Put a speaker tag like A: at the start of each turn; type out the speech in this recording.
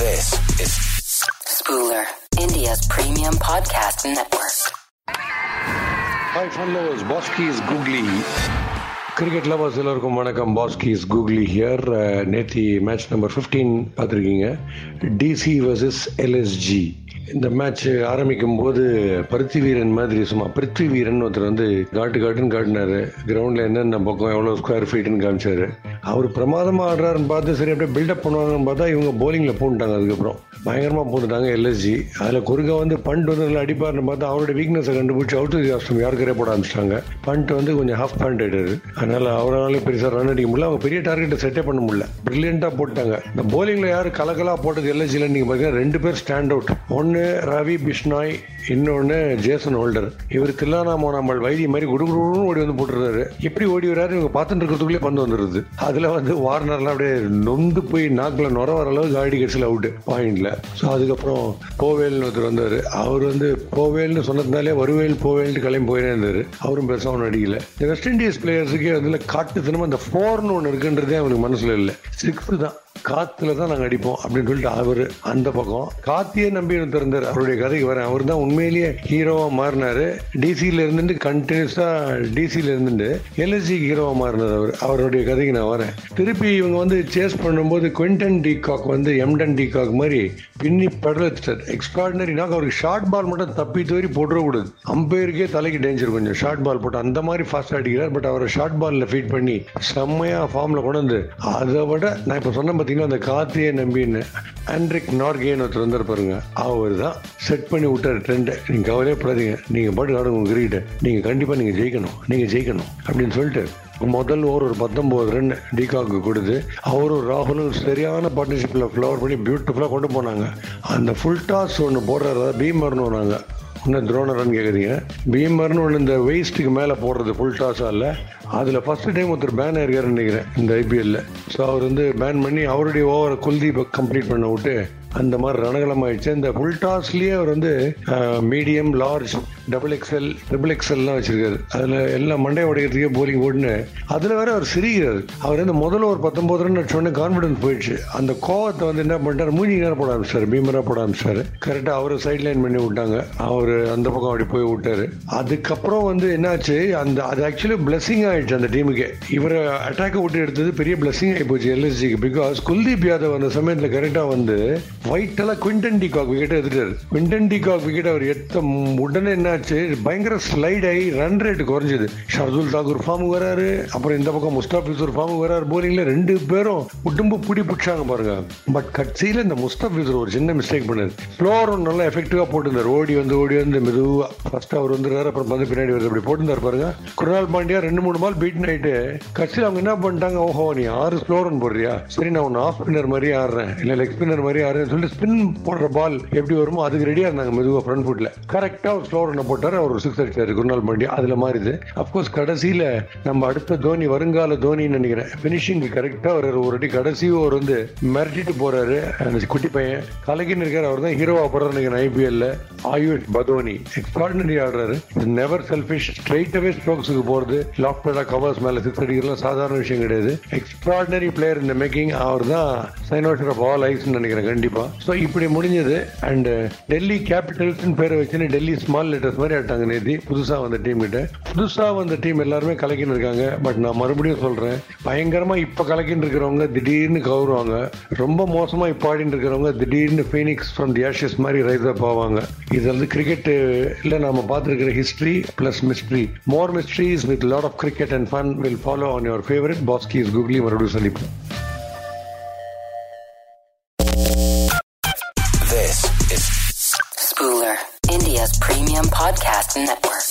A: This is
B: Spooler, India's premium podcast network.
C: Hi fun lovers Baski is googly cricket lovers எல்லோருக்கும் வணக்கம். Baski is googly here நேத்தி match number fifteen பார்த்துருக்கீங்க. DC versus LSG இந்த match ஆரம்பிக்கும் போது பருத்தி வீரன் மாதிரி சும்மா பிருத்வி வீரன் ஒருத்தர் வந்து காட்டு காட்டுன்னு காட்டினாரு. கிரவுண்டில் என்னென்ன பக்கம் எவ்வளோ ஸ்கொயர் ஃபீட்னு காமிச்சாரு. அவர் பிரமாதமாக ஆடுறாருன்னு பார்த்து சரி அப்படியே பில்டப் பண்ணுவாங்கன்னு பார்த்தா இவங்க போலிங்கில் போட்டுட்டாங்க அதுக்கப்புறம். பயங்கரமாக போட்டுட்டாங்க எல்எஸ்ஜி அதில் குறுக்க வந்து பண்ட் வந்து நல்லா அடிப்பார்னு பார்த்தா அவரோட வீக்னஸை கண்டுபிடிச்சி அவுட் ஆஸ்டம் யாருக்கரே போட ஆரம்பிச்சிட்டாங்க. பண்ட் வந்து கொஞ்சம் ஹாஃப் பண்ட் ஆயிட்டாரு. அதனால் அவராலே பெருசாக ரன் அடிக்க முடியல. அவங்க பெரிய டார்கெட்டை செட்டே பண்ண முடியல. பிரில்லியண்ட்டாக போட்டாங்க. இந்த போலிங்கில் யார் கலக்கலா போட்டது எல்எஸ்ஜியில் நீங்கள் பார்த்தீங்கன்னா ரெண்டு பேர் ஸ்டாண்ட் அவுட் ஒன்று ரவி பிஷ்னாய் இன்னொன்று ஜேசன் ஹோல்டர் இவர் தில்லானா மோனாமல் வைத்திய மாதிரி குடுகுடுன்னு ஓடி வந்து போட்டுருந்தாரு. எப்படி ஓடி வராரு இவங்க பார்த்துட்டு இருக்கிறதுக்குள்ளே பந்து வந்துடுது அதில் வந்து வார்னர்லாம் அப்படியே நொந்து போய் நாக்கில் நுர வர அளவுக்கு ஆடி கட்சியில் அவுட்டு பாயிண்ட்ல ஸோ அதுக்கப்புறம் போவேல்னு ஒருத்தர் வந்தார். அவர் வந்து போவேல்னு சொன்னதுனாலே வருவேல் போவேல்னு கிளம்பி போயினே இருந்தார். அவரும் பெருசாக ஒன்றும் அடிக்கல. இந்த வெஸ்ட் இண்டீஸ் பிளேயர்ஸுக்கே வந்து காட்டு தினமும் அந்த ஃபோர்னு ஒன்று இருக்குன்றதே அவனுக்கு மனசில் இல்லை. சிக்ஸ் தான். காத்துல தான் நாங்கள் அடிப்போம் அப்படின்னு சொல்லிட்டு அவர் அந்த பக்கம். காத்தியே நம்பி திறந்தார் அவருடைய கதைக்கு வரேன். அவர் தான் உண்மையிலேயே ஹீரோவாக மாறினாரு. டிசியில இருந்துட்டு கண்டினியூஸா டிசியில இருந்துட்டு எல்எஸ்சி ஹீரோவாக மாறினார் அவர். அவருடைய கதைக்கு நான் வரேன். திருப்பி இவங்க வந்து சேஸ் பண்ணும்போது குவிண்டன் டிகாக் வந்து எம்டன் டிகாக் மாதிரி பின்னி படல வச்சுட்டார் எக்ஸ்ட்ராடினரி நாக்கு அவருக்கு ஷார்ட் பால் மட்டும் தப்பி தவறி போட்டுறக்கூடாது அம்பையருக்கே தலைக்கு டேஞ்சர் கொஞ்சம். ஷார்ட் பால் போட்டு அந்த மாதிரி ஃபாஸ்ட் அடிக்கிறார். பட் அவரை ஷார்ட் பாலில் ஃபீட் பண்ணி செம்மையாக ஃபார்மில் கொண்டு வந்து அதை விட நான் இப்போ சொன்ன பார்த்தீங்கன்னா அந்த கார்த்தியை நம்பின்னு ஆண்ட்ரிக் நார்கேன்னு ஒருத்தர் வந்தார் பாருங்க. அவர் தான் செட் பண்ணி விட்டார் ட்ரெண்டை நீங்கள் கவலையே படாதீங்க. நீங்கள் பாட்டு ஆடுங்க உங்கள் கிரிக்கெட்டை. நீங்கள் கண்டிப்பாக நீங்கள் ஜெயிக்கணும். நீங்கள் ஜெயிக்கணும் அப்படின்னு சொல்லிட்டு முதல் ஓவர் ஒரு பத்தொம்போது ரன் டிகாக்கு கொடுத்து அவரும் ராகுலும் சரியான பார்ட்னர்ஷிப்பில் ஃப்ளவர் பண்ணி பியூட்டிஃபுல்லாக கொண்டு போனாங்க. அந்த ஃபுல் டாஸ் ஒன்று போடுறதா பீமர்னு நாங்கள் இன்னும் துரோணரன் கேட்குறீங்க பீமர்னு ஒன்று இந்த வெயிஸ்ட்டுக்கு மேலே போடுறது ஃபுல் டாஸாக இல்லை. அதில் ஃபஸ்ட்டு டைம் ஒருத்தர் பேன் ஆயிருக்காருன்னு நினைக்கிறேன் இந்த ஐபிஎல்ல ஸோ அவர் வந்து பேன் பண்ணி அவருடைய ஓவரை குல்தீப் கம்ப்ளீட் பண்ண விட்டு அந்த மாதிரி ரணகலம் ஆயிடுச்சு. இந்த ஃபுல் டாஸ்லயே அவர் வந்து medium large double XL triple எக்ஸ்எல்லாம் வச்சிருக்காரு. அதில் எல்லாம் மண்டை உடைக்கிறதுக்கே போலிங் போட்டுன்னு அதில் வேற அவர் சிரிக்கிறார். அவர் வந்து முதல்ல ஒரு பத்தொன்பது ரன் அடிச்சோடனே கான்ஃபிடன்ஸ் போயிடுச்சு. அந்த கோவத்தை வந்து என்ன பண்ணிட்டார்? மூஞ்சி நேரம் போட ஆரம்பிச்சார். பீமரா போட ஆரம்பிச்சாரு. கரெக்டாக அவரை சைட் லைன் பண்ணி விட்டாங்க. அவர் அந்த பக்கம் அப்படி போய் விட்டாரு. அதுக்கப்புறம் வந்து என்னாச்சு? அந்த அது ஆக்சுவலி பிளஸிங் ஆயிடுச்சு அந்த டீமுக்கு இவரை அட்டாக்கை விட்டு எடுத்தது பெரிய பிளஸிங் ஆகி போச்சு எல்எஸ்ஜிக்கு பிகாஸ் குல்தீப் யாதவ் அந்த சமயத்தில் கரெக்டாக வந்து ஒயிட்டெல்லாம் குவிண்டன் டிகாக் விக்கெட் எடுத்துட்டாரு. குவிண்டன் டிகாக் விக்கெட் அவர் எடுத்த உடனே என்னாச்சு? பயங்கர ஸ்லைட் ஆகி ரன் ரேட் குறைஞ்சது. ஷர்துல் தாக்கூர் ஃபார்முக்கு வராரு. அப்புறம் இந்த பக்கம் முஸ்தாபிசூர் ஃபார்முக்கு வராரு. போலிங்ல ரெண்டு பேரும் உடம்பு பிடி பிடிச்சாங்க பாருங்க. பட் கட்சியில் இந்த முஸ்தாபிசூர் ஒரு சின்ன மிஸ்டேக் பண்ணாரு. ஸ்லோர் நல்லா எஃபெக்டிவா போட்டுருந்தார். ஓடி வந்து ஓடி வந்து மெதுவாக ஃபர்ஸ்ட் அவர் வந்துருக்காரு அப்புறம் வந்து பின்னாடி வருது. அப்படி போட்டுருந்தார் பாருங்க. குருநாள் பாண்டியா ரெண்டு மூணு பால் பீட் ஆயிட்டு கட்சியில் அவங்க என்ன பண்ணிட்டாங்க? ஓஹோ நீ ஆறு ஸ்லோரன் போடுறியா? சரி நான் ஒன்று ஆஃப் ஸ்பின்னர் மாதிரி ஆடுறேன். இல்லை லெக் ஸ்பின்னர் மாதிரி ஆடுறேன் சொல்லிட்டு ஸ்பின் போடுற பால் எப்படி வருமோ அதுக்கு ரெடியாக இருந்தாங்க மெதுவாக ஃப்ரண்ட் ஃபுட்டில் கரெக்டாக ஒரு ஸ்லோ ரன்னை போட்டார். அவர் ஒரு சிக்ஸ் அடிச்சார். குருநாள் பாண்டியா அதில் மாறிது. அஃப்கோர்ஸ் கடைசியில் நம்ம அடுத்த தோனி வருங்கால தோனின்னு நினைக்கிறேன். ஃபினிஷிங் கரெக்டாக ஒரு ஒரு அடி கடைசியும் அவர் வந்து மிரட்டிட்டு போகிறாரு அந்த குட்டி பையன். கலகின்னு இருக்கார். அவர் தான் ஹீரோவாக போடுறாரு நினைக்கிறேன் ஐபிஎல்ல ஆயுஷ் பதோனி எக்ஸ்ட்ராடினரி ஆடுறாரு. நெவர் செல்ஃபிஷ் ஸ்ட்ரைட் அவே ஸ்ட்ரோக்ஸுக்கு போகிறது லாஃப்ட் பேடா கவர்ஸ் மேலே சிக்ஸ் அடிக்கிறதுலாம் சாதாரண விஷயம் கிடையாது. எக்ஸ்ட்ராடினரி பிளேயர் இந்த மேக்கிங் அவர் தான் சைனோஷர் ஆஃப் ஆல் ஐஸ் நினைக்கிறேன் கண்டிப்பாக ஸோ இப்படி முடிஞ்சது. அண்ட் டெல்லி கேபிட்டல்ஸ் பேரை வச்சுன்னு டெல்லி ஸ்மால் லெட்டர்ஸ் மாதிரி ஆட்டாங்க நேத்தி. புதுசாக வந்த டீம் கிட்ட. புதுசாக வந்த டீம் எல்லாருமே கலக்கின்னு இருக்காங்க. பட் நான் மறுபடியும் சொல்கிறேன் பயங்கரமாக இப்போ கலக்கின்னு இருக்கிறவங்க திடீர்னு கவுருவாங்க. ரொம்ப மோசமாக இப்போ ஆடின்னு இருக்கிறவங்க திடீர்னு ஃபீனிக்ஸ் ஃப்ரம் தி ஆஷஸ் மாதிரி ரைஸ் அப் ஆவாங்க. இது வந்து கிரிக்கெட் இல்ல நாம பார்த்துருக்கிற history plus mystery more mysteries with lot of cricket and fun will follow on your favourite Baski's googly மறுபடியும் சந்திப்போம்
A: this is
B: Spooler, India's premium podcast network.